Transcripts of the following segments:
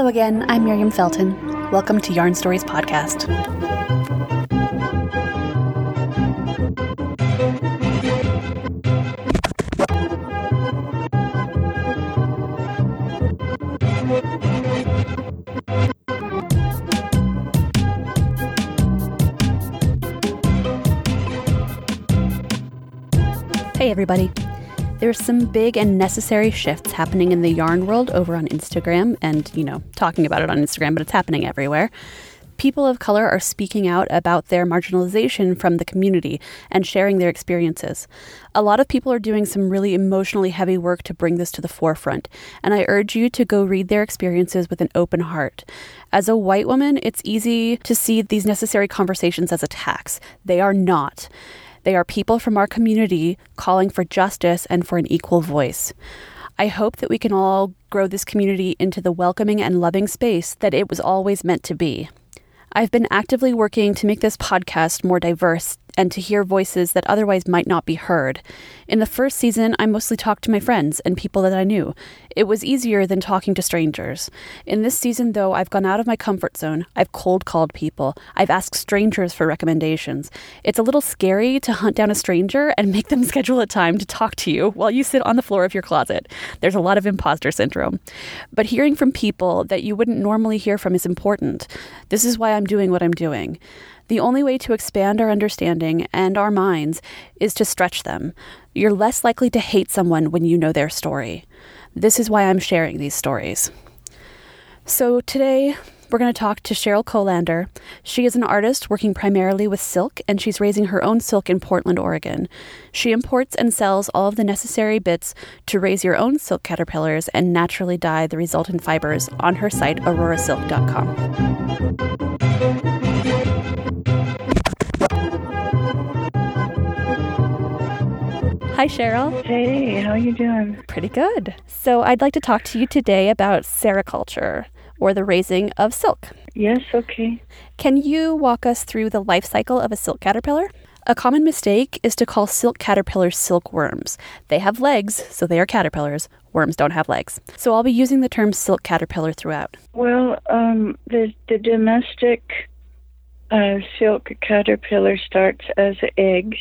Hello again, I'm Miriam Felton. Welcome to Yarn Stories Podcast. Hey, everybody. There's some big and necessary shifts happening in the yarn world over on Instagram, and, you know, talking about it on Instagram, but it's happening everywhere. People of color are speaking out about their marginalization from the community and sharing their experiences. A lot of people are doing some really emotionally heavy work to bring this to the forefront, and I urge you to go read their experiences with an open heart. As a white woman, it's easy to see these necessary conversations as attacks. They are not. They are people from our community calling for justice and for an equal voice. I hope that we can all grow this community into the welcoming and loving space that it was always meant to be. I've been actively working to make this podcast more diverse and to hear voices that otherwise might not be heard. In the first season, I mostly talked to my friends and people that I knew. It was easier than talking to strangers. In this season, though, I've gone out of my comfort zone. I've cold called people. I've asked strangers for recommendations. It's a little scary to hunt down a stranger and make them schedule a time to talk to you while you sit on the floor of your closet. There's a lot of imposter syndrome. But hearing from people that you wouldn't normally hear from is important. This is why I'm doing what I'm doing. The only way to expand our understanding and our minds is to stretch them. You're less likely to hate someone when you know their story. This is why I'm sharing these stories. So today, we're going to talk to Cheryl Kolander. She is an artist working primarily with silk, and she's raising her own silk in Portland, Oregon. She imports and sells all of the necessary bits to raise your own silk caterpillars and naturally dye the resultant fibers on her site, aurorasilk.com. Hi, Cheryl. Hey, how are you doing? Pretty good. So, I'd like to talk to you today about sericulture, or the raising of silk. Yes, okay. Can you walk us through the life cycle of a silk caterpillar? A common mistake is to call silk caterpillars silkworms. They have legs, so they are caterpillars. Worms don't have legs. So I'll be using the term silk caterpillar throughout. Well, um, the, the domestic uh, silk caterpillar starts as eggs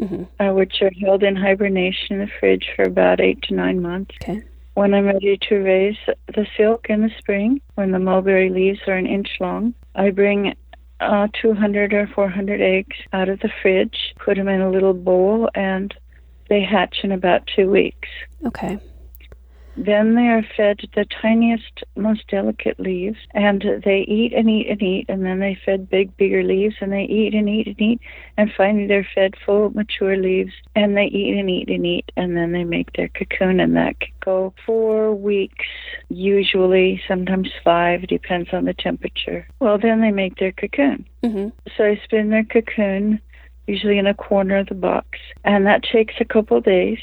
mm-hmm. uh, which are held in hibernation in the fridge for about eight to nine months. Okay. When I'm ready to raise the silk in the spring, when the mulberry leaves are an inch long, I bring uh, 200 or 400 eggs out of the fridge, put them in a little bowl, and they hatch in about two weeks. Okay. Then they are fed the tiniest, most delicate leaves, and they eat and eat and eat, and then they fed big, bigger leaves, and they eat and eat and eat, and finally they're fed full, mature leaves, and they eat and eat and eat, and then they make their cocoon, and that can go four weeks, usually, sometimes five, depends on the temperature. Well, then they make their cocoon. Mm-hmm. So I spin their cocoon, usually in a corner of the box, and that takes a couple days.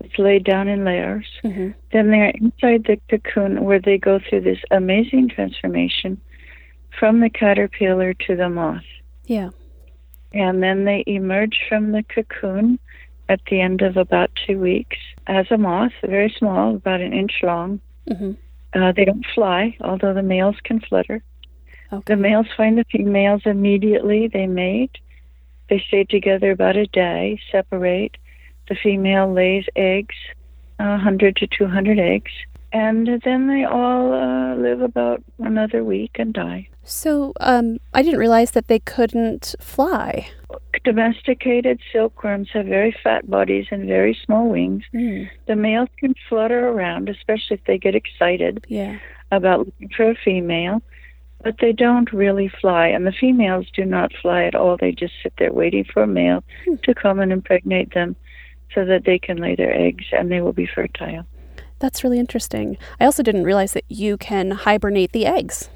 It's laid down in layers. Mm-hmm. Then they're inside the cocoon where they go through this amazing transformation from the caterpillar to the moth. Yeah. And then they emerge from the cocoon at the end of about two weeks as a moth, very small, about an inch long. Mm-hmm. Uh, they don't fly, although the males can flutter. Okay. The males find the females immediately. They mate. They stay together about a day, separate, the female lays eggs, uh, 100 to 200 eggs, and then they all uh, live about another week and die. So, um, I didn't realize that they couldn't fly. Domesticated silkworms have very fat bodies and very small wings. Mm. The males can flutter around, especially if they get excited Yeah. about looking for a female, but they don't really fly. And the females do not fly at all. They just sit there waiting for a male Hmm. to come and impregnate them so that they can lay their eggs and they will be fertile. That's really interesting. I also didn't realize that you can hibernate the eggs.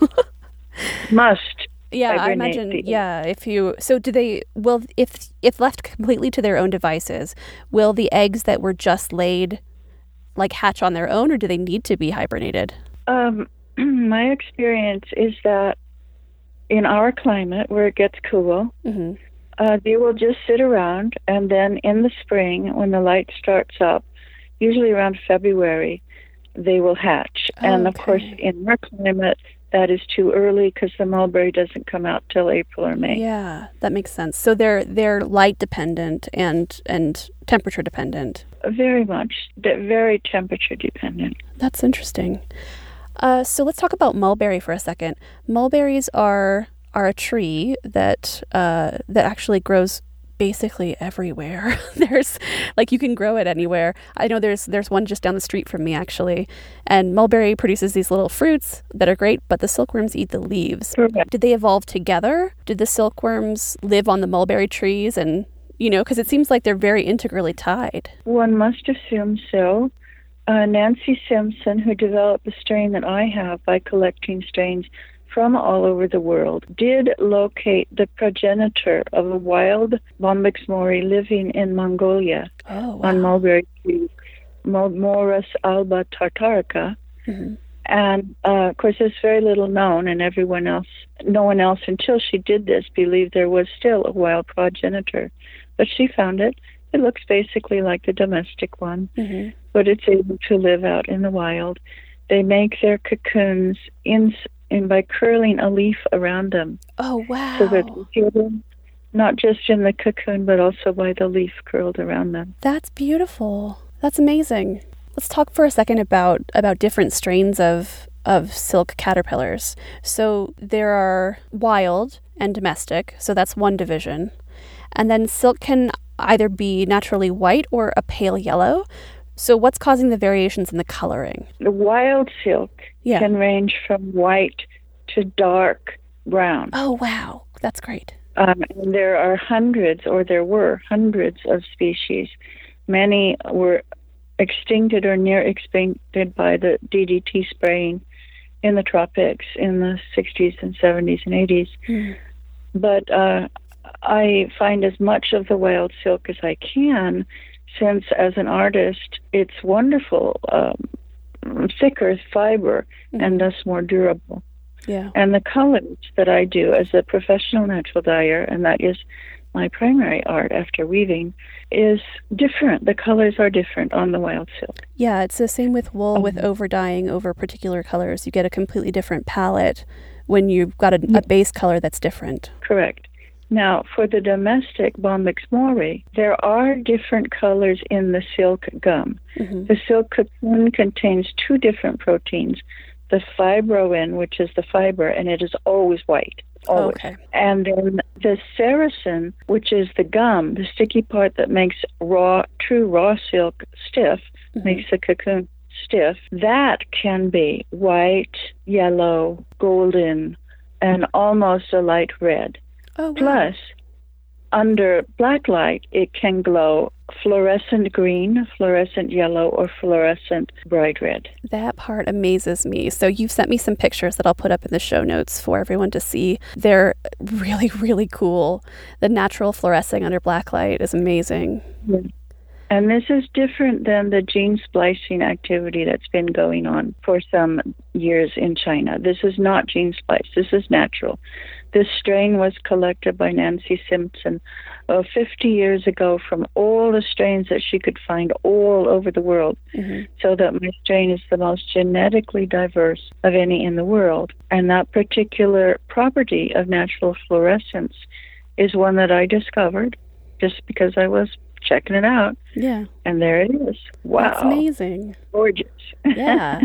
Must. Yeah, I imagine. Yeah, if you so do they will if if left completely to their own devices, will the eggs that were just laid like hatch on their own, or do they need to be hibernated? Um, my experience is that in our climate, where it gets cool, hmm uh, they will just sit around, and then in the spring, when the light starts up, usually around February, they will hatch. And of course, in our climate, that is too early because the mulberry doesn't come out till April or May. Yeah, that makes sense. So they're they're light dependent and and temperature dependent. Very much, de- very temperature dependent. That's interesting. Uh, so let's talk about mulberry for a second. Mulberries are are a tree that uh, that actually grows basically everywhere. there's like you can grow it anywhere. I know there's there's one just down the street from me actually, and mulberry produces these little fruits that are great, but the silkworms eat the leaves. Correct. Did they evolve together? Did the silkworms live on the mulberry trees and you know, because it seems like they're very integrally tied. One must assume so. Uh, Nancy Simpson, who developed the strain that I have by collecting strains from all over the world, did locate the progenitor of a wild Bombyx mori living in Mongolia Oh, on mulberry trees, Morus alba tartarica. Mhm. And uh, of course, there's very little known, and everyone else, no one else until she did this, believed there was still a wild progenitor. But she found it. It looks basically like the domestic one, Mhm. but it's able to live out in the wild. They make their cocoons in, in by curling a leaf around them, Oh, wow. so that them not just in the cocoon, but also by the leaf curled around them. That's beautiful. That's amazing. Let's talk for a second about about different strains of of silk caterpillars. So there are wild and domestic. So that's one division. And then silk can either be naturally white or a pale yellow. So what's causing the variations in the coloring? The wild silk Yeah. can range from white to dark brown. Oh, wow. That's great. Um, and there are hundreds, or there were hundreds of species. Many were extincted or near extincted by the DDT spraying in the tropics in the 60s and 70s and 80s. Mm. But uh, I find as much of the wild silk as I can, since as an artist, it's wonderful, um, thicker fiber, and thus more durable Yeah. and the colors that I do as a professional natural dyer, and that is my primary art after weaving, is different. The colors are different on the wild silk. Yeah, it's the same with wool with Mhm. over dyeing over particular colors. You get a completely different palette when you've got a, a base color that's different. Correct. Now, for the domestic Bombyx mori, there are different colors in the silk gum. hmm The silk cocoon contains two different proteins the fibroin, which is the fiber, and it is always white. Always. Okay. And then the sericin, which is the gum, the sticky part that makes raw, true raw silk stiff, Mhm. makes the cocoon stiff, that can be white, yellow, golden, and almost a light red. Oh, wow. Plus, under black light, it can glow fluorescent green, fluorescent yellow, or fluorescent bright red. That part amazes me. So you've sent me some pictures that I'll put up in the show notes for everyone to see. They're really, really cool. The natural fluorescing under black light is amazing. And this is different than the gene splicing activity that's been going on for some years in China. This is not gene splice, this is natural. This strain was collected by Nancy Simpson uh, 50 years ago from all the strains that she could find all over the world, hmm so that my strain is the most genetically diverse of any in the world. And that particular property of natural fluorescence is one that I discovered just because I was checking it out. Yeah. And there it is. Wow. That's amazing. Gorgeous. Yeah.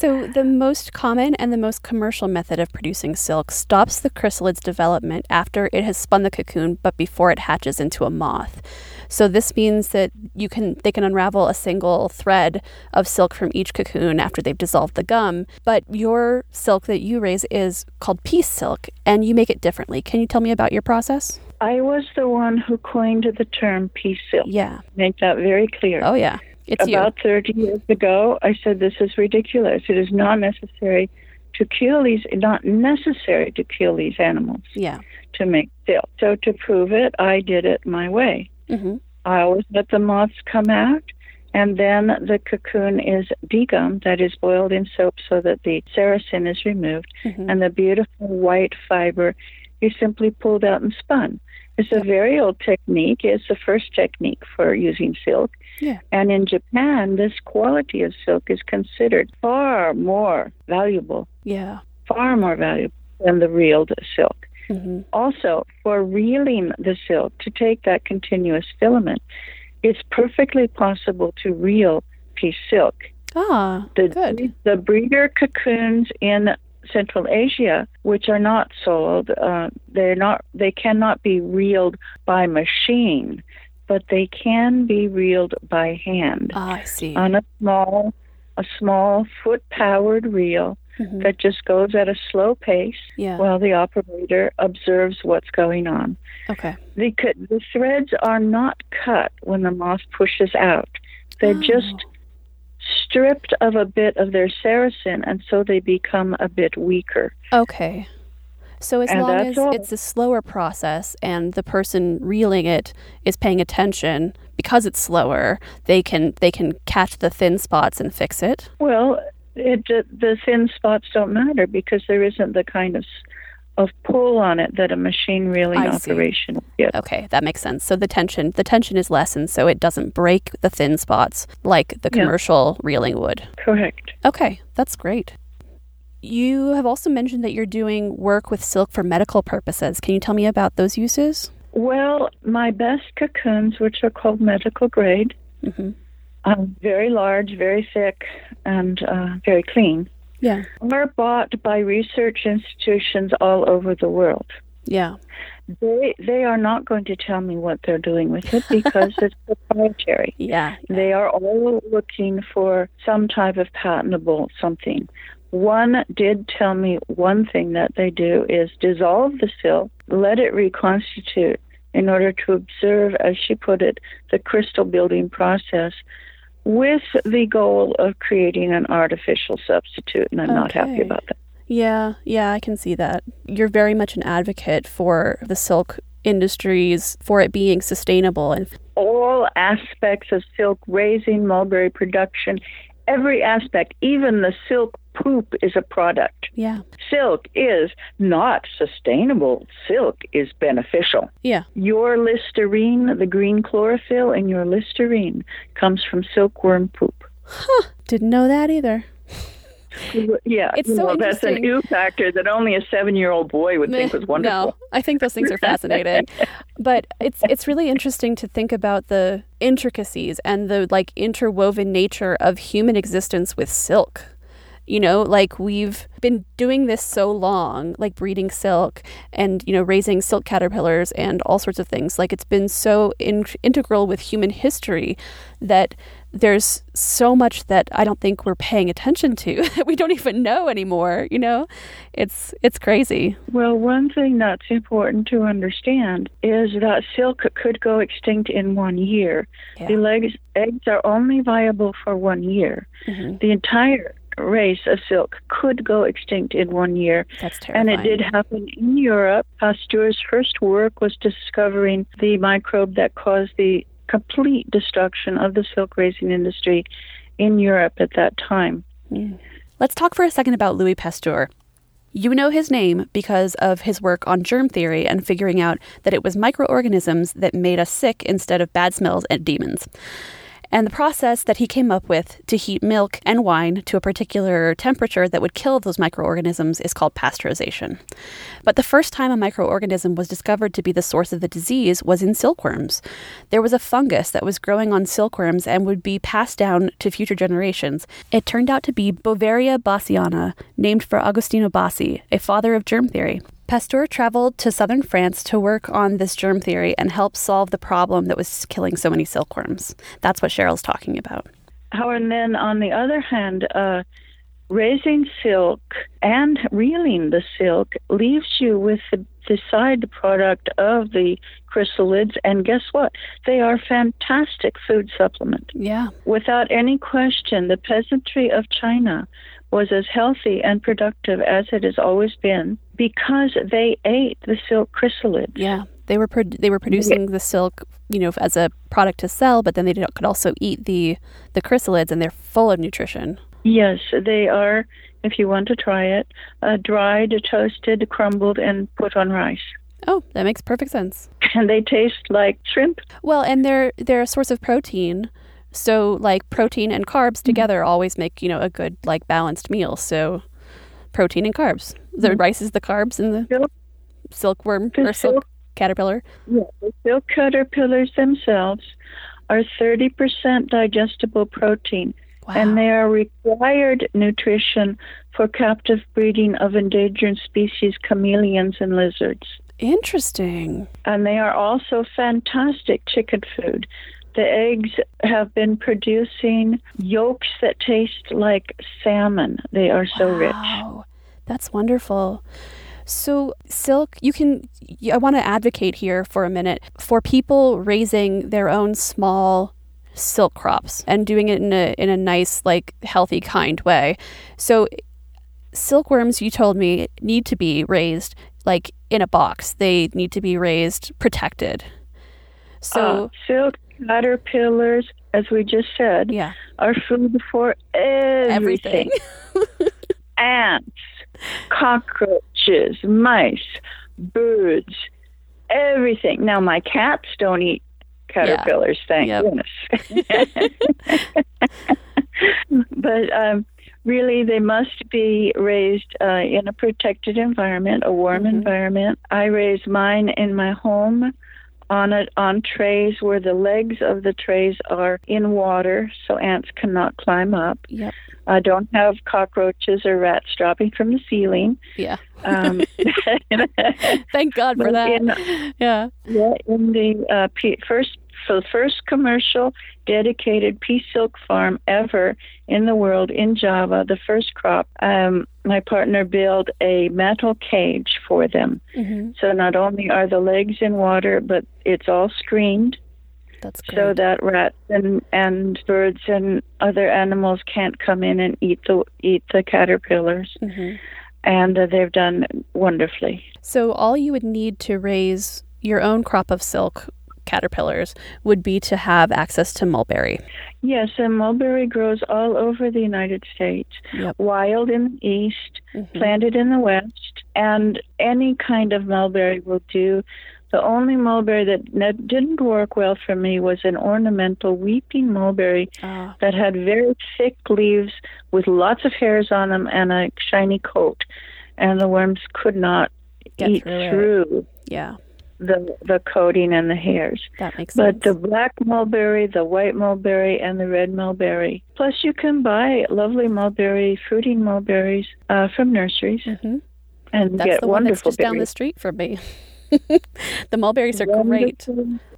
So, the most common and the most commercial method of producing silk stops the chrysalids development after it has spun the cocoon, but before it hatches into a moth. So, this means that you can they can unravel a single thread of silk from each cocoon after they've dissolved the gum. But your silk that you raise is called peace silk, and you make it differently. Can you tell me about your process? I was the one who coined the term peace silk. Yeah. Make that very clear. Oh, yeah. It's About 30 years ago, I said this is ridiculous. It is not necessary to kill these, not necessary to kill these animals. Yeah. to make silk. So to prove it, I did it my way. hmm I always let the moths come out, and then the cocoon is degummed, that is boiled in soap so that the sericin is removed, hmm and the beautiful white fiber is simply pulled out and spun. It's a very old technique. It's the first technique for using silk. Yeah. And in Japan, this quality of silk is considered far more valuable, Yeah. far more valuable than the reeled silk. hmm Also, for reeling the silk to take that continuous filament, it's perfectly possible to reel peace silk. Ah, The, good. the breeder cocoons in Central Asia, which are not sold, uh, they're not. They cannot be reeled by machine, but they can be reeled by hand Ah, I see. on a small, a small foot-powered reel Mhm. that just goes at a slow pace Yeah. while the operator observes what's going on. okay. The, the threads are not cut when the moth pushes out. They're Oh. just stripped of a bit of their sericin, and so they become a bit weaker. Okay. So as And long as all. it's a slower process and the person reeling it is paying attention because it's slower, they can they can catch the thin spots and fix it. Well, it, the thin spots don't matter because there isn't the kind of of pull on it that a machine reeling I operation gives. Okay, that makes sense. So the tension the tension is lessened so it doesn't break the thin spots like the Yeah. commercial reeling would. Correct. Okay, that's great. You have also mentioned that you're doing work with silk for medical purposes. Can you tell me about those uses? Well, my best cocoons, which are called medical grade, Mhm. um, very large, very thick, and uh, very clean, Yeah. are bought by research institutions all over the world. Yeah. They they are not going to tell me what they're doing with it because it's proprietary. Yeah. They are all looking for some type of patentable something. One did tell me one thing that they do is dissolve the silk, let it reconstitute in order to observe, as she put it, the crystal building process with the goal of creating an artificial substitute. And I'm not happy about that. Yeah, yeah, I can see that. You're very much an advocate for the silk industries, for it being sustainable and all aspects of silk raising, mulberry production, every aspect, even the silk poop is a product. yeah. Silk is not sustainable. Silk is beneficial. Yeah. Your Listerine, the green chlorophyll in your Listerine, comes from silkworm poop. Huh. Didn't know that either. Yeah, It's so know, that's an interesting. ew factor that only a seven-year-old boy would think was wonderful. No, I think those things are fascinating. but it's it's really interesting to think about the intricacies and the like interwoven nature of human existence with silk. You know, like we've been doing this so long, like breeding silk and, you know, raising silk caterpillars and all sorts of things. Like it's been so in- integral with human history that there's so much that I don't think we're paying attention to that we don't even know anymore, you know? It's it's crazy. Well, one thing that's important to understand is that silk could go extinct in one year. Yeah. The legs, eggs are only viable for one year. Mhm. The entire race of silk could go extinct in one year. That's And it did happen in Europe. Pasteur's first work was discovering the microbe that caused the complete destruction of the silk raising industry in Europe at that time. Mm. Let's talk for a second about Louis Pasteur. You know his name because of his work on germ theory and figuring out that it was microorganisms that made us sick instead of bad smells and demons. And the process that he came up with to heat milk and wine to a particular temperature that would kill those microorganisms is called pasteurization. But the first time a microorganism was discovered to be the source of the disease was in silkworms. There was a fungus that was growing on silkworms and would be passed down to future generations. It turned out to be Beauveria bassiana, named for Agostino Bassi, a father of germ theory. Pasteur traveled to southern France to work on this germ theory and help solve the problem that was killing so many silkworms. That's what Cheryl's talking about. How and then on the other hand, uh, raising silk and reeling the silk leaves you with the, the side product of the chrysalids, and guess what? They are fantastic food supplement. Yeah. Without any question, the peasantry of China was as healthy and productive as it has always been because they ate the silk chrysalids. Yeah. They were pro- they were producing the silk, you know, as a product to sell, but then they could also eat the the chrysalids, and they're full of nutrition. Yes, they are. If you want to try it, uh, dried, toasted, crumbled, and put on rice. Oh, that makes perfect sense. And they taste like shrimp. Well, and they're they're a source of protein. So like protein and carbs Mm-hmm. together always make, you know, a good like balanced meal. So protein and carbs. The Mm-hmm. rice is the carbs and the Silk- silkworm the or silk silk- caterpillar. Yeah, the silk caterpillars themselves are 30% digestible protein, Wow. and they are required nutrition for captive breeding of endangered species chameleons and lizards. Interesting. And they are also fantastic chicken food. The eggs have been producing yolks that taste like salmon. They are so rich. Wow. That's wonderful. So, Silk, you can, I want to advocate here for a minute for people raising their own small silk crops and doing it in a, in a nice, like, healthy, kind way. So, silkworms, you told me, need to be raised like in a box, they need to be raised protected. So, Uh, silk caterpillars, as we just said, yeah, are food for everything. everything. Ants, cockroaches, mice, birds, everything. Now, my cats don't eat caterpillars, thank Yep. goodness. but um, really, they must be raised uh, in a protected environment, a warm Mhm. environment. I raise mine in my home on it on trays where the legs of the trays are in water so ants cannot climb up. Yep. I don't have cockroaches or rats dropping from the ceiling. Yeah. Um, Thank God for that. in- yeah. yeah, in the uh, P- first for the first commercial dedicated pea silk farm ever in the world in Java, the first crop, um, my partner built a metal cage for them. hmm So not only are the legs in water, but it's all screened That's great. so that rats and, and birds and other animals can't come in and eat the eat the caterpillars. hmm And uh, they've done wonderfully. So all you would need to raise your own crop of silk caterpillars would be to have access to mulberry. Yes, and mulberry grows all over the United States. Yep. Wild in the east, Mhm. planted in the west, and any kind of mulberry will do. The only mulberry that didn't work well for me was an ornamental weeping mulberry Ah, that had very thick leaves with lots of hairs on them and a shiny coat. And the worms could not Get eat through through yeah, the, the coating and the hairs. that makes sense. But the black mulberry, the white mulberry, and the red mulberry. Plus, you can buy lovely mulberry, fruiting mulberries uh, from nurseries hmm and That's get the one that's wonderful just down the street from me. the mulberries are great.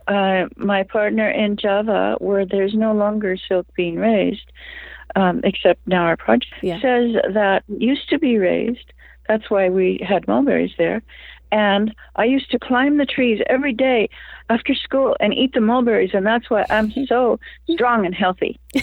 Uh, my partner in Java, where there's no longer silk being raised, um, except now our project, Yeah. says that used to be raised. That's why we had mulberries there. And I used to climb the trees every day after school and eat the mulberries, and that's why I'm so strong and healthy.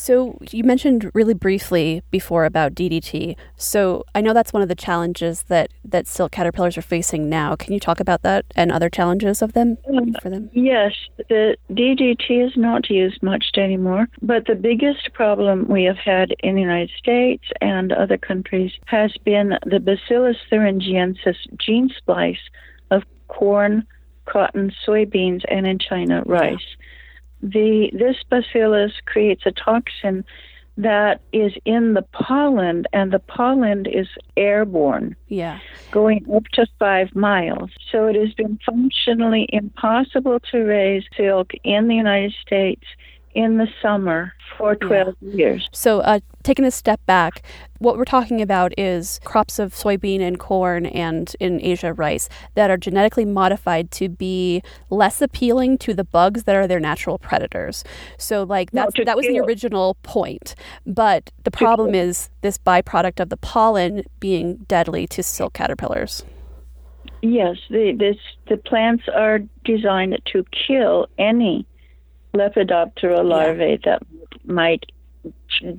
So you mentioned really briefly before about DDT. So I know that's one of the challenges that that silk caterpillars are facing now. Can you talk about that and other challenges of them Um, for them? Yes, the DDT is not used much anymore, but the biggest problem we have had in the United States and other countries has been the Bacillus thuringiensis gene splice of corn, cotton, soybeans, and in China, rice. The this bacillus creates a toxin that is in the pollen, and the pollen is airborne Yeah. going up to five miles. So it has been functionally impossible to raise silk in the United States in the summer for 12 years. So, uh, taking a step back, what we're talking about is crops of soybean and corn and in Asia rice that are genetically modified to be less appealing to the bugs that are their natural predators. So, like to that was the original point. But the problem is this byproduct of the pollen being deadly to silk caterpillars. Yes, the, this, the plants are designed to kill any Lepidoptera larvae that might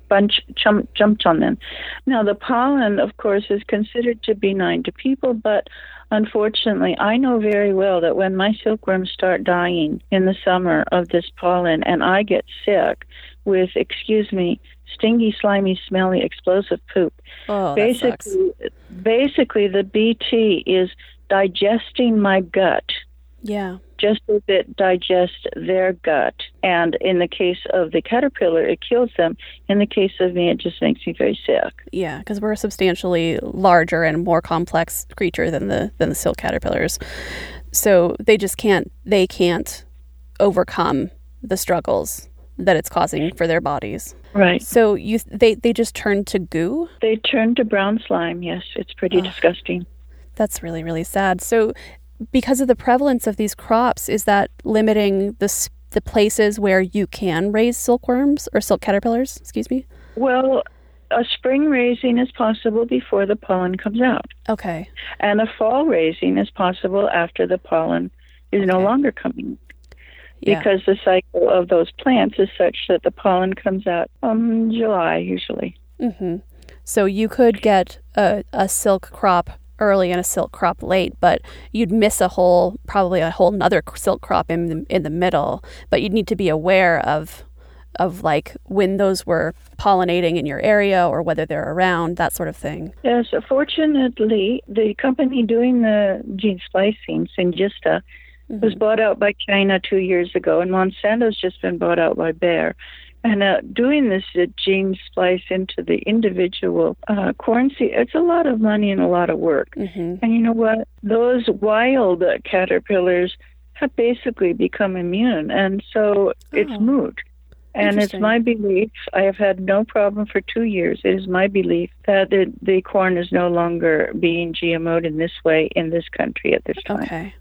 bunch jump, jumped on them. Now, the pollen, of course, is considered to be benign to people, but unfortunately, I know very well that when my silkworms start dying in the summer of this pollen and I get sick, with, excuse me, stingy, slimy, smelly, explosive poop. Oh, basically, basically, the BT is digesting my gut Yeah. just as it digests their gut. And in the case of the caterpillar, it kills them. In the case of me, it just makes me very sick. Yeah, because we're a substantially larger and more complex creature than the than the silk caterpillars. So they just can't they can't overcome the struggles that it's causing for their bodies. Right. So you they they just turn to goo. They turn to brown slime. Yes, it's pretty Ugh. disgusting. That's really really sad. So because of the prevalence of these crops, is that limiting the the places where you can raise silkworms or silk caterpillars? Excuse me. Well, a spring raising is possible before the pollen comes out, Okay. and a fall raising is possible after the pollen is no longer coming. Yeah. Because the cycle of those plants is such that the pollen comes out um July usually. hmm So you could get a, a silk crop early and a silk crop late, but you'd miss a whole, probably a whole nother silk crop in the, in the middle. But you'd need to be aware of, of like when those were pollinating in your area or whether they're around, that sort of thing. Yes, fortunately, the company doing the gene splicing, Syngenta, was mm-hmm. bought out by China two years ago, and Monsanto's just been bought out by Bayer. And uh, doing this uh, gene splice into the individual uh, corn seed, it's a lot of money and a lot of work. hmm And you know what? Those wild uh, caterpillars have basically become immune, and so it's Oh. moot. And it's my belief, I have had no problem for two years. It is my belief that the, the corn is no longer being GMO'd in this way in this country at this time. Okay.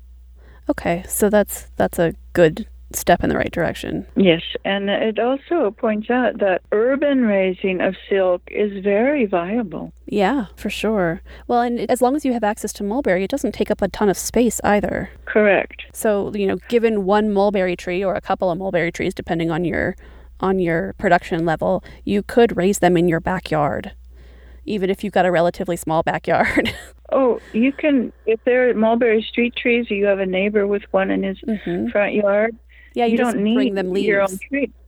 Okay. So that's that's a good step in the right direction. Yes, and it also points out that urban raising of silk is very viable. Yeah, for sure. Well, and as long as you have access to mulberry, it doesn't take up a ton of space either. Correct. So, you know, given one mulberry tree or a couple of mulberry trees depending on your on your production level, you could raise them in your backyard. Even if you've got a relatively small backyard. Oh, you can, if there are mulberry street trees, or you have a neighbor with one in his hmm front yard, Yeah, you, you, don't need bring them leaves. your own.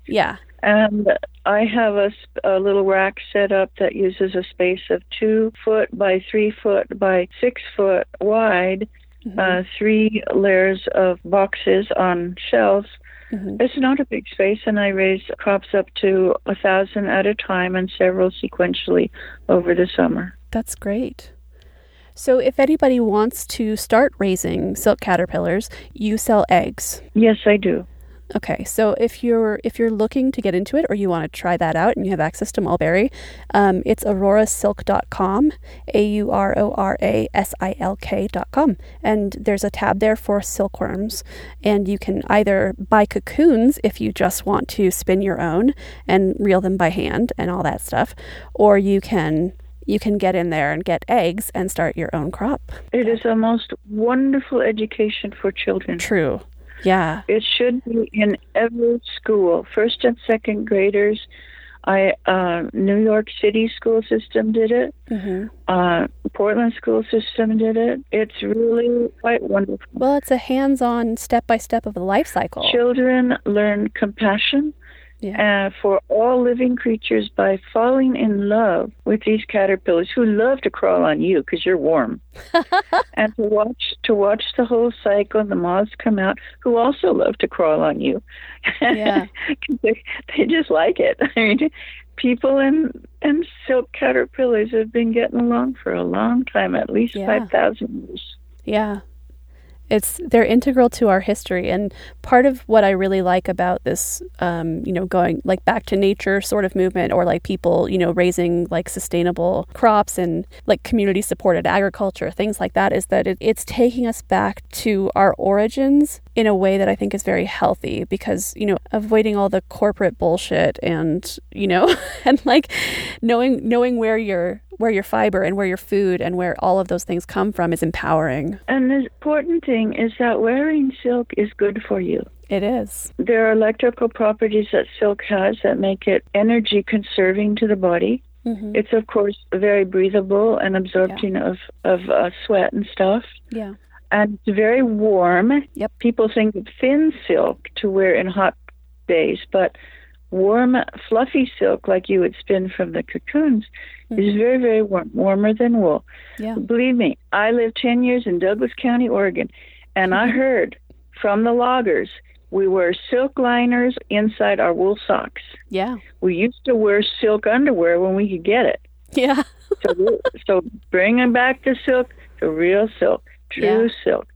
Yeah. And I have a, a, little rack set up that uses a space of two foot by three foot by six foot wide, Mhm. uh, three layers of boxes on shelves. Mhm. It's not a big space, and I raise crops up to a thousand at a time and several sequentially over the summer. That's great. So, if anybody wants to start raising silk caterpillars, you sell eggs. Yes, I do. Okay, so if you're if you're looking to get into it or you want to try that out and you have access to mulberry, um, it's aurorasilk.com, a u r o r a s i l k.com, and there's a tab there for silkworms, and you can either buy cocoons if you just want to spin your own and reel them by hand and all that stuff, or you can you can get in there and get eggs and start your own crop. It is a most wonderful education for children. True. Yeah. It should be in every school, first and second graders. I uh, New York City school system did it. hmm Uh, Portland school system did it. It's really quite wonderful. Well, it's a hands-on, step-by-step of the life cycle. Children learn compassion Yeah. uh, for all living creatures by falling in love with these caterpillars who love to crawl on you because you're warm, and to watch to watch the whole cycle. And the moths come out who also love to crawl on you. Yeah. they, they just like it. I mean, people and and silk caterpillars have been getting along for a long time, at least Yeah. five thousand years. Yeah. It's they're integral to our history, and part of what I really like about this, um, you know, going like back to nature sort of movement, or like people, you know, raising like sustainable crops and like community supported agriculture, things like that, is that it, it's taking us back to our origins in a way that I think is very healthy because you know avoiding all the corporate bullshit and you know and like knowing knowing where your where your fiber and where your food and where all of those things come from is empowering. And the important thing is that wearing silk is good for you. It is. There are electrical properties that silk has that make it energy conserving to the body. hmm It's of course very breathable and absorbing of of uh, sweat and stuff, Yeah. and it's very warm. Yep. People think thin silk to wear in hot days, but warm, fluffy silk like you would spin from the cocoons Mm-hmm. is very, very warm, warmer than wool. Yeah. Believe me, I lived 10 years in Douglas County, Oregon, and I heard from the loggers we wear silk liners inside our wool socks. Yeah. We used to wear silk underwear when we could get it. Yeah. So, so bringing back the silk the real silk, true Yeah. silk,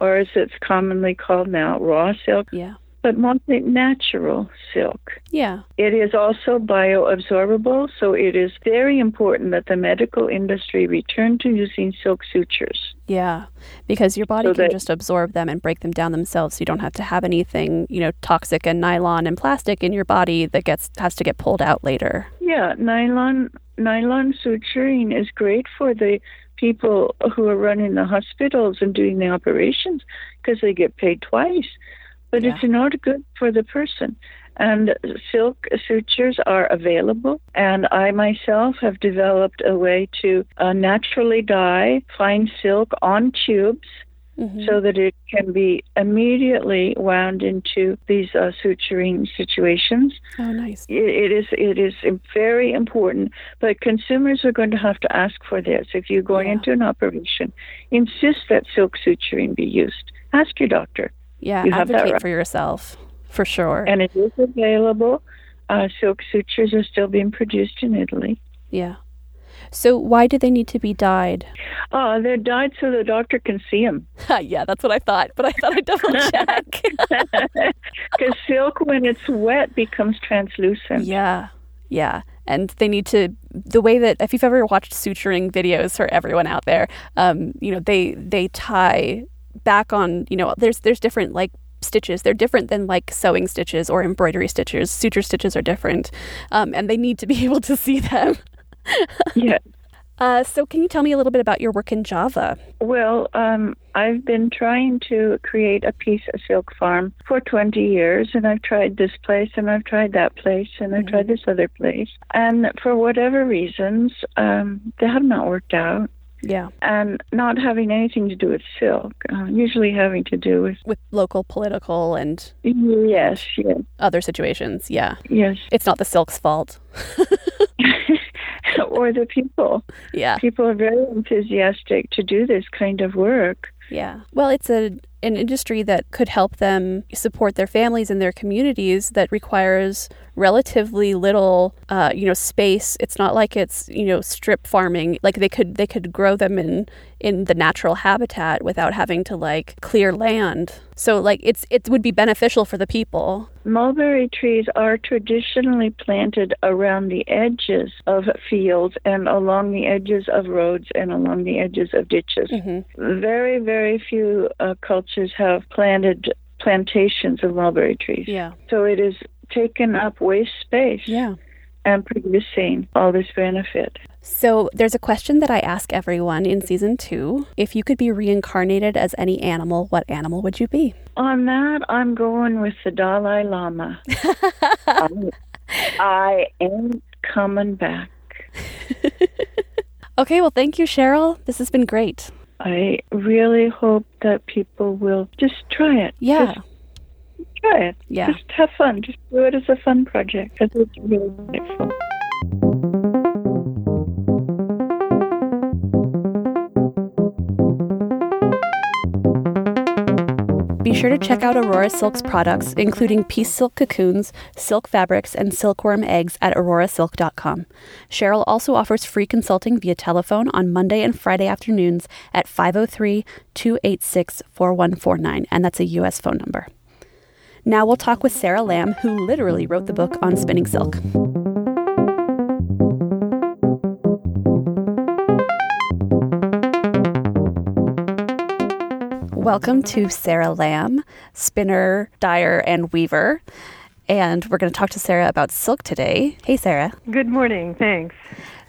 or as it's commonly called now, raw silk, Yeah. But mostly natural silk. Yeah. It is also bioabsorbable, so it is very important that the medical industry return to using silk sutures. Yeah. Because your body So can just absorb them and break them down themselves. So you don't have to have anything, you know, toxic and nylon and plastic in your body that gets has to get pulled out later. Yeah, nylon nylon suturing is great for the people who are running the hospitals and doing the operations because they get paid twice. But Yeah. it's not good for the person. And silk sutures are available, and I myself have developed a way to uh, naturally dye fine silk on tubes Mhm. so that it can be immediately wound into these uh, suturing situations oh, nice. it it is it is very important but consumers are going to have to ask for this if you're going Yeah. into an operation insist that silk suturing be used ask your doctor Yeah. You have that advocate right. for yourself, for sure. and it is available uh, silk sutures are still being produced in italy yeah. So why do they need to be dyed? oh they're dyed so the doctor can see them yeah, that's what I thought, but I thought I'd double check. because silk when it's wet becomes translucent yeah. Yeah. And they need to the way that if you've ever watched suturing videos for everyone out there, um, you know, they they tie back on, you know, there's there's different like stitches. They're different than like sewing stitches or embroidery stitches. Suture stitches are different. Um, and they need to be able to see them. yeah Uh, so can you tell me a little bit about your work in Java? Well, um, I've been trying to create a piece of silk farm for 20 years, and I've tried this place, and I've tried that place, and I've tried this other place. And for whatever reasons, um, they have not worked out. Yeah. And not having anything to do with silk, uh, usually having to do with, With local political and yes, yes, other situations. Yeah. yes, It's not the silk's fault. or the people. Yeah. People are very enthusiastic to do this kind of work. Yeah. Well, it's a an industry that could help them support their families and their communities that requires relatively little uh, you know space it's not like it's you know strip farming like they could they could grow them in in the natural habitat without having to like clear land so like it's it would be beneficial for the people Mulberry trees are traditionally planted around the edges of fields and along the edges of roads and along the edges of ditches. mm-hmm. Very, very few uh, cultures have planted plantations of mulberry trees. yeah So it is taken up waste space yeah and producing all this benefit. So there's a question that I ask everyone in season two. If you could be reincarnated as any animal, what animal would you be? On that, I'm going with the Dalai Lama. I, I ain't coming back. Okay, well, thank you, Cheryl. This has been great. I really hope that people will just try it. Yeah. Just try it. Yeah. Just have fun. Just do it as a fun project because it's really wonderful. Be sure to check out Aurora Silk's products, including Peace Silk cocoons, silk fabrics, and silkworm eggs at aurorasilk.com. Cheryl also offers free consulting via telephone on Monday and Friday afternoons at 503 286 4149, and that's a U.S. phone number. Now we'll talk with Sara Lamb, who literally wrote the book on spinning silk. Welcome to Sara Lamb, spinner, dyer, and weaver. And we're going to talk to Sara about silk today. Hey, Sara. Good morning. Thanks.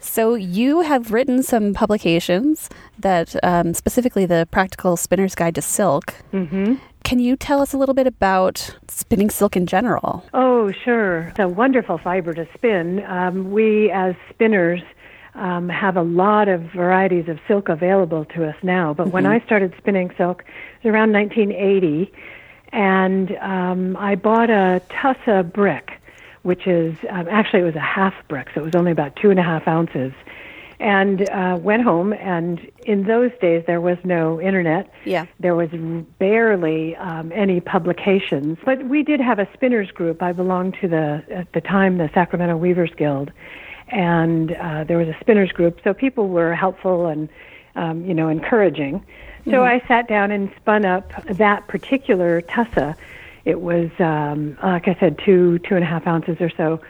So, you have written some publications that um, specifically the Practical Spinner's Guide to Silk. hmm Can you tell us a little bit about spinning silk in general? Oh, sure. It's a wonderful fiber to spin. Um, we, as spinners, um, have a lot of varieties of silk available to us now. But when I started spinning silk, it was around 1980, and um, I bought a tussa brick, which is um, actually it was a half brick, so it was only about two and a half ounces. And uh, went home, and in those days there was no internet. Yeah. There was barely um, any publications, but we did have a spinners group. I belonged to the at the time the Sacramento Weavers Guild, and uh, there was a spinners group, so people were helpful and um, you know encouraging. So mm-hmm. I sat down and spun up that particular tussa. It was um, like I said, two two and a half ounces or so.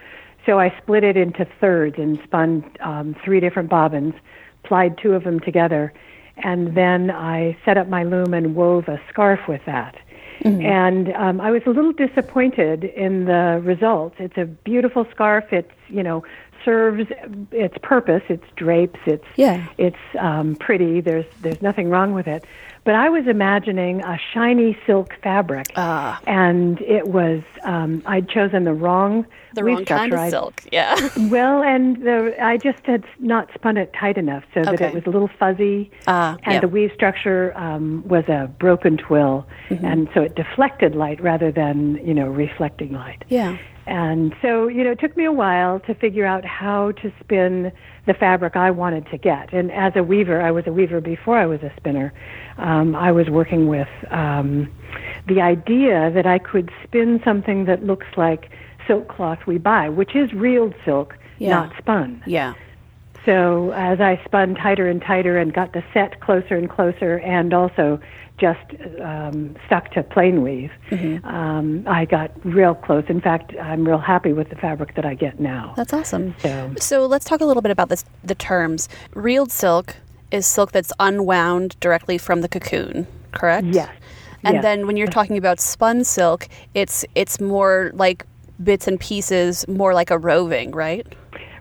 So I split it into thirds and spun um, three different bobbins, plied two of them together, and then I set up my loom and wove a scarf with that. Mm-hmm. And um, I was a little disappointed in the results. It's a beautiful scarf. It's you know serves its purpose. It's drapes. It's yeah. It's um, pretty. There's there's nothing wrong with it. But I was imagining a shiny silk fabric, uh, and it was um, I'd chosen the wrong the wrong kind of silk. Yeah. well, and the I just had not spun it tight enough so that okay. it was a little fuzzy, uh, and yep. the weave structure um, was a broken twill, mm-hmm. and so it deflected light rather than you know reflecting light. Yeah. And so, you know, it took me a while to figure out how to spin the fabric I wanted to get. And as a weaver, I was a weaver before I was a spinner. Um, I was working with um, the idea that I could spin something that looks like silk cloth we buy, which is reeled silk, yeah. not spun. Yeah. So as I spun tighter and tighter and got the set closer and closer, and also just um, stuck to plain weave, mm-hmm. um, I got real close. In fact, I'm real happy with the fabric that I get now. That's awesome. So, so let's talk a little bit about this, the terms. Reeled silk is silk that's unwound directly from the cocoon, correct? Yes. And yes. then when you're talking about spun silk, it's it's more like bits and pieces, more like a roving, right?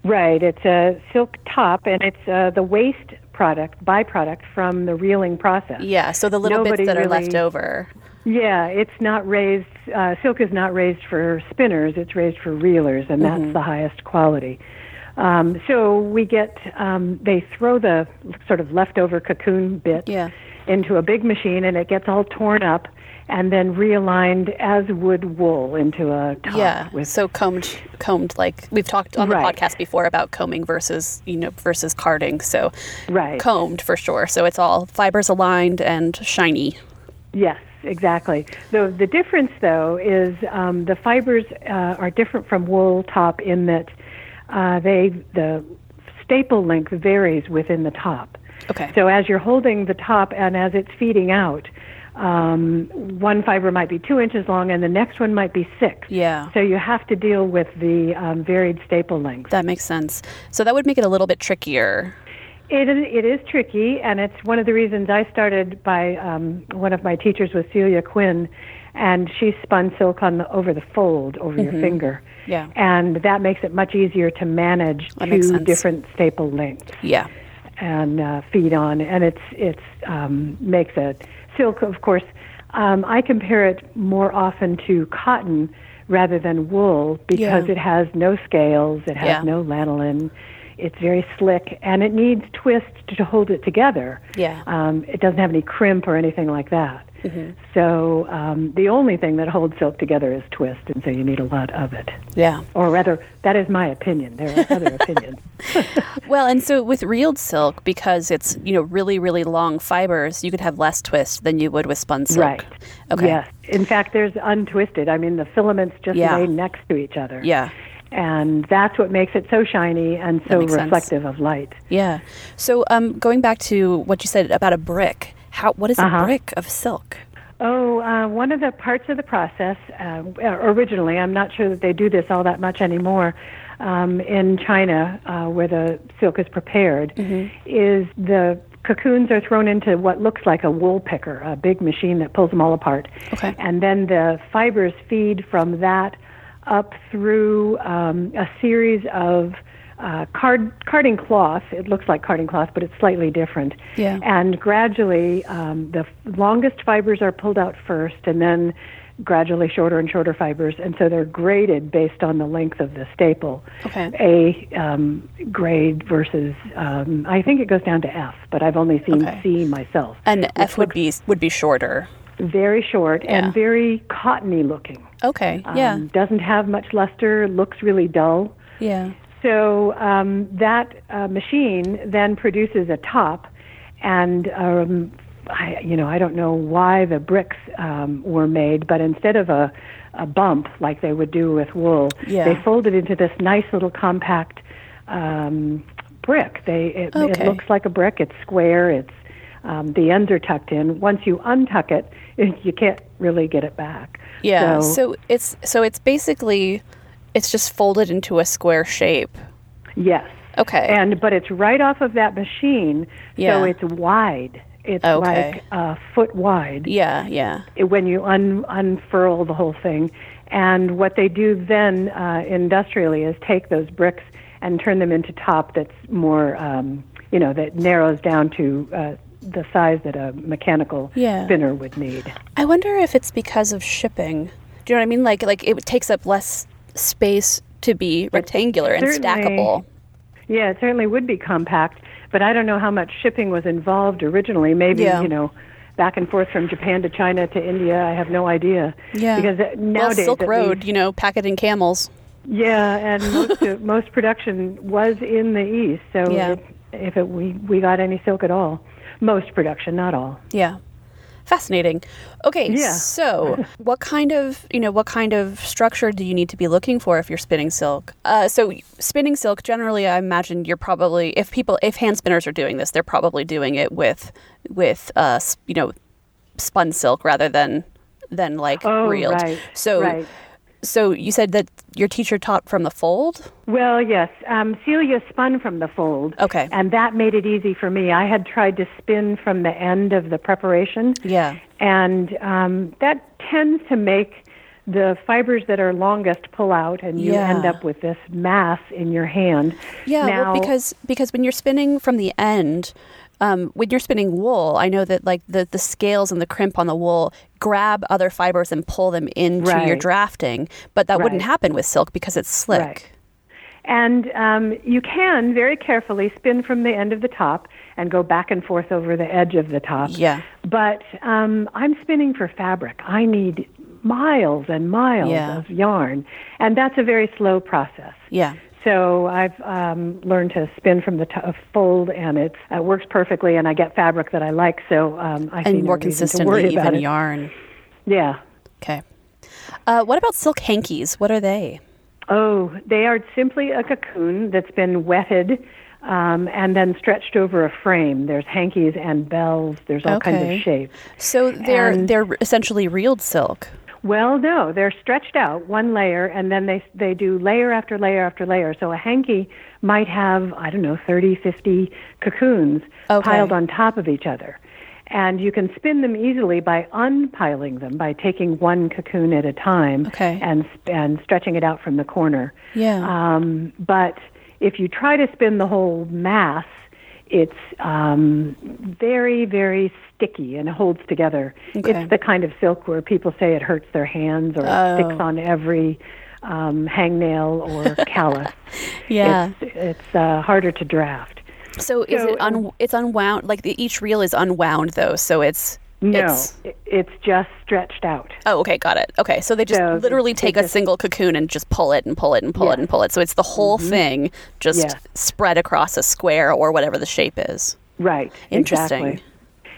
Right. It's a silk top, and it's uh, the waste product, byproduct from the reeling process. Yeah. So the little Nobody bits that really, are left over. Yeah, it's not raised. Uh, silk is not raised for spinners. It's raised for reelers, and that's mm-hmm. the highest quality. Um, so we get um, they throw the sort of leftover cocoon bit yeah. into a big machine, and it gets all torn up and then realigned as would wool into a top. Yeah. With, so combed, combed like we've talked on the right. podcast before about combing versus you know versus carding. So right. combed for sure. So it's all fibers aligned and shiny. Yes, exactly. The the difference though is um, the fibers uh, are different from wool top in that uh, they the staple length varies within the top. Okay. So as you're holding the top and as it's feeding out, um, one fiber might be two inches long and the next one might be six. Yeah. So you have to deal with the um, varied staple length. That makes sense. So that would make it a little bit trickier. It is, it is tricky, and it's one of the reasons I started by um, one of my teachers was Celia Quinn, and she spun silk on the, over the fold over mm-hmm. your finger. Yeah. And that makes it much easier to manage that two different staple lengths. Yeah. And uh, feed on, and it's it's um, makes a silk. Of course, um, I compare it more often to cotton rather than wool because Yeah. it has no scales, it has Yeah. no lanolin. It's very slick, and it needs twist to hold it together. Yeah. Um, it doesn't have any crimp or anything like that. Mm-hmm. So um, the only thing that holds silk together is twist, and so you need a lot of it. Yeah. Or rather, that is my opinion. There are other opinions. Well, and so with reeled silk, because it's you know really really long fibers, you could have less twist than you would with spun silk. Right. Okay. Yes. In fact, there's untwisted. I mean, the filaments just Yeah. lay next to each other. Yeah. And that's what makes it so shiny and so makes sense. reflective of light. Yeah. So um, going back to what you said about a brick, how what is a Uh-huh. brick of silk? Oh, uh, one of the parts of the process, uh, originally, I'm not sure that they do this all that much anymore, um, in China, uh, where the silk is prepared, is the cocoons are thrown into what looks like a wool picker, a big machine that pulls them all apart. Okay. And then the fibers feed from that up through um, a series of uh, card, carding cloth. It looks like carding cloth, but it's slightly different. Yeah. And gradually, um, the longest fibers are pulled out first, and then gradually shorter and shorter fibers, and so they're graded based on the length of the staple. Okay. A um, grade versus, um, I think it goes down to F, but I've only seen Okay. C myself. And F would looks- be would be shorter. Very short Yeah. and very cottony looking. Okay. Um, yeah. Doesn't have much luster, looks really dull. Yeah. So um, that uh, machine then produces a top, and um, I, you know I don't know why the bricks um, were made, but instead of a, a bump like they would do with wool, Yeah. they folded into this nice little compact um, brick. They it, Okay. it looks like a brick. It's square. It's um, the ends are tucked in. Once you untuck it, you can't really get it back. Yeah. So, So it's so it's basically it's just folded into a square shape. yes. Okay. and but it's right off of that machine, Yeah. so it's wide. It's Okay. like a foot wide yeah. Yeah. when you un- unfurl the whole thing. And what they do then uh, industrially is take those bricks and turn them into top that's more, um, you know, that narrows down to uh, the size that a mechanical Yeah. spinner would need. I wonder if it's because of shipping. Do you know what I mean? Like like it takes up less space to be rectangular and stackable. Yeah, it certainly would be compact, but I don't know how much shipping was involved originally. Maybe, Yeah. you know, back and forth from Japan to China to India. I have no idea. Yeah. Because uh, well, Silk Road, least- you know, pack it in camels. yeah, and most of, most production was in the east. So Yeah. it, if it, we we got any silk at all, most production, not all. Yeah. Fascinating. Okay, Yeah. so what kind of you know what kind of structure do you need to be looking for if you're spinning silk? Uh, so spinning silk, generally, I imagine you're probably if people if hand spinners are doing this, they're probably doing it with with uh, you know spun silk rather than than like Oh, reeled. right, So right. So you said that your teacher taught from the fold. Well, yes. Um, Celia spun from the fold. Okay. And that made it easy for me. I had tried to spin from the end of the preparation. Yeah. And um, that tends to make the fibers that are longest pull out, and you Yeah. end up with this mass in your hand. Yeah, Now, well, because because when you're spinning from the end, um, when you're spinning wool, I know that like the the scales and the crimp on the wool grab other fibers and pull them into your drafting, but that wouldn't happen with silk because it's slick. Right. And um, you can very carefully spin from the end of the top and go back and forth over the edge of the top. Yeah. But um, I'm spinning for fabric. I need miles and miles Yeah. of yarn, and that's a very slow process. Yeah. So I've um, learned to spin from the to- fold, and it uh, works perfectly. And I get fabric that I like, so um, I see And no more worry consistently, even it. yarn. Yeah. Okay. Uh, what about silk hankies? What are they? Oh, they are simply a cocoon that's been wetted um, and then stretched over a frame. There's hankies and bells. There's all kinds of shapes. So they're And- they're essentially reeled silk. Well, no, they're stretched out one layer, and then they they do layer after layer after layer. So a hanky might have I don't know 30, 50 cocoons Okay. piled on top of each other, and you can spin them easily by unpiling them by taking one cocoon at a time Okay. and and stretching it out from the corner. Yeah. Um, but if you try to spin the whole mass, it's um, very, very sticky and holds together. Okay. It's the kind of silk where people say it hurts their hands or Oh. it sticks on every um, hangnail or callus. Yeah. It's, it's uh, harder to draft. So is it un- it's unwound? Like the, each reel is unwound though, so it's No, It's, it's just stretched out. oh, okay, got it. Okay, so they just So literally take a just- single cocoon and just pull it and pull it and pull it Mm-hmm. and pull it. So it's the whole thing just Yes. spread across a square or whatever the shape is. Right. Interesting. Exactly.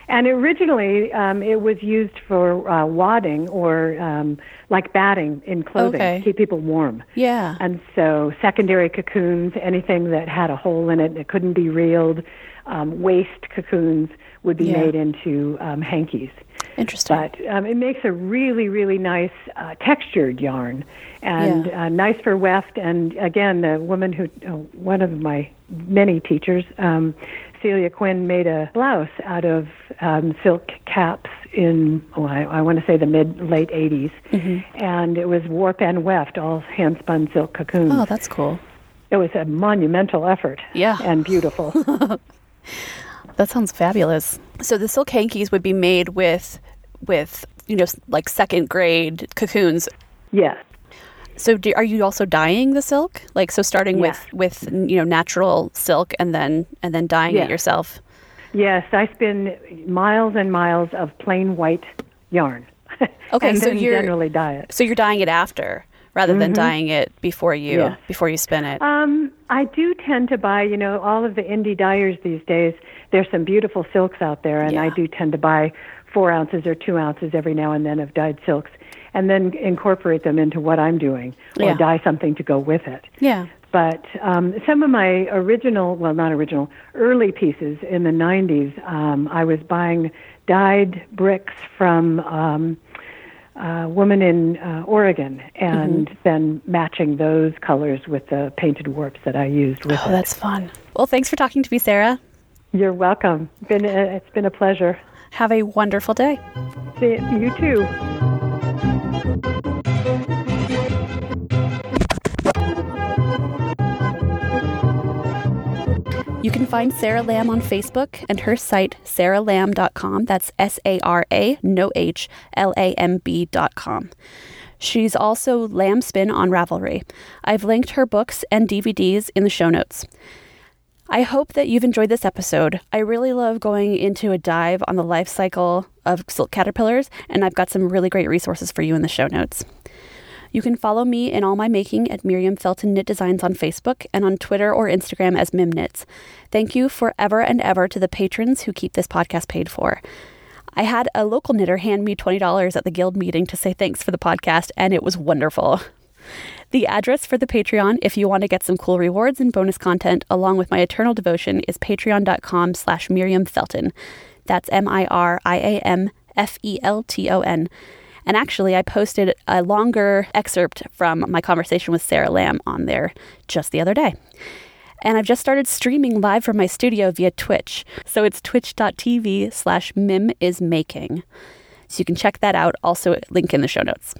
And originally, um, it was used for uh, wadding or um, like batting in clothing Okay. to keep people warm. Yeah. And so, secondary cocoons, anything that had a hole in it that couldn't be reeled, um, waste cocoons would be Yeah. made into um, hankies. Interesting. But um, it makes a really, really nice uh, textured yarn and Yeah. uh, nice for weft. And again, the woman who, uh, one of my many teachers, um, Celia Quinn, made a blouse out of um, silk caps in, oh, I, I want to say the mid late 80s. Mm-hmm. And it was warp and weft, all hand spun silk cocoons. oh, that's cool. It was a monumental effort. Yeah. And beautiful. That sounds fabulous. So the silk hankies would be made with with you know like second grade cocoons. yes. So do, are you also dyeing the silk? Like so starting Yeah. with with you know natural silk and then and then dyeing Yeah. it yourself. Yes, I spin miles and miles of plain white yarn. Okay, and so you're generally dye it. so you're dyeing it after rather than dyeing it before you Yes. before you spin it. Um, I do tend to buy, you know, all of the indie dyers these days. There's some beautiful silks out there, and I do tend to buy four ounces or two ounces every now and then of dyed silks, and then incorporate them into what I'm doing, or Yeah. dye something to go with it. yeah. But um, some of my original, well, not original, early pieces in the 90s, um, I was buying dyed bricks from um, a woman in uh, Oregon and then matching those colors with the painted warps that I used with Oh, it. that's fun. Well, thanks for talking to me, Sara. You're welcome. Been a, it's been a pleasure. Have a wonderful day. See you too. You can find Sara Lamb on Facebook and her site, saralamb.com. That's S A R A, no H, L A M B.com. She's also Lamb Spin on Ravelry. I've linked her books and DVDs in the show notes. I hope that you've enjoyed this episode. I really love going into a dive on the life cycle of silk caterpillars, and I've got some really great resources for you in the show notes. You can follow me in all my making at Miriam Felton Knit Designs on Facebook and on Twitter or Instagram as Mim Knits. Thank you forever and ever to the patrons who keep this podcast paid for. I had a local knitter hand me $20 at the guild meeting to say thanks for the podcast, and it was wonderful. The address for the Patreon, if you want to get some cool rewards and bonus content along with my eternal devotion, is patreon.com slash Miriam Felton. That's M-I-R-I-A-M F-E-L-T-O-N. And actually, I posted a longer excerpt from my conversation with Sara Lamb on there just the other day. And I've just started streaming live from my studio via Twitch. So it's twitch.tv slash mim is making. So you can check that out. Also, link in the show notes.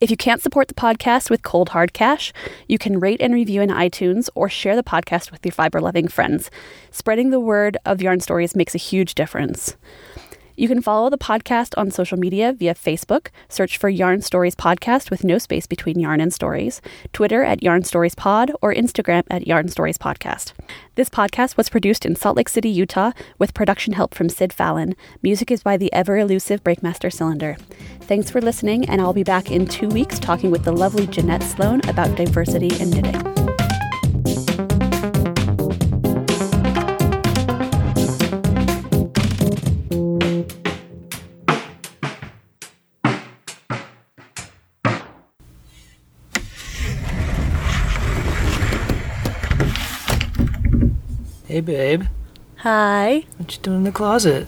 If you can't support the podcast with cold hard cash, you can rate and review in iTunes or share the podcast with your fiber loving friends. Spreading the word of Yarn Stories makes a huge difference. You can follow the podcast on social media via Facebook, search for Yarn Stories Podcast with no space between yarn and stories, Twitter at Yarn Stories Pod, or Instagram at Yarn Stories Podcast. This podcast was produced in Salt Lake City, Utah, with production help from Sid Fallon. Music is by the ever elusive Breakmaster Cylinder. Thanks for listening, and I'll be back in two weeks talking with the lovely Jeanette Sloan about diversity in knitting. Hey, babe. Hi. What you doing in the closet?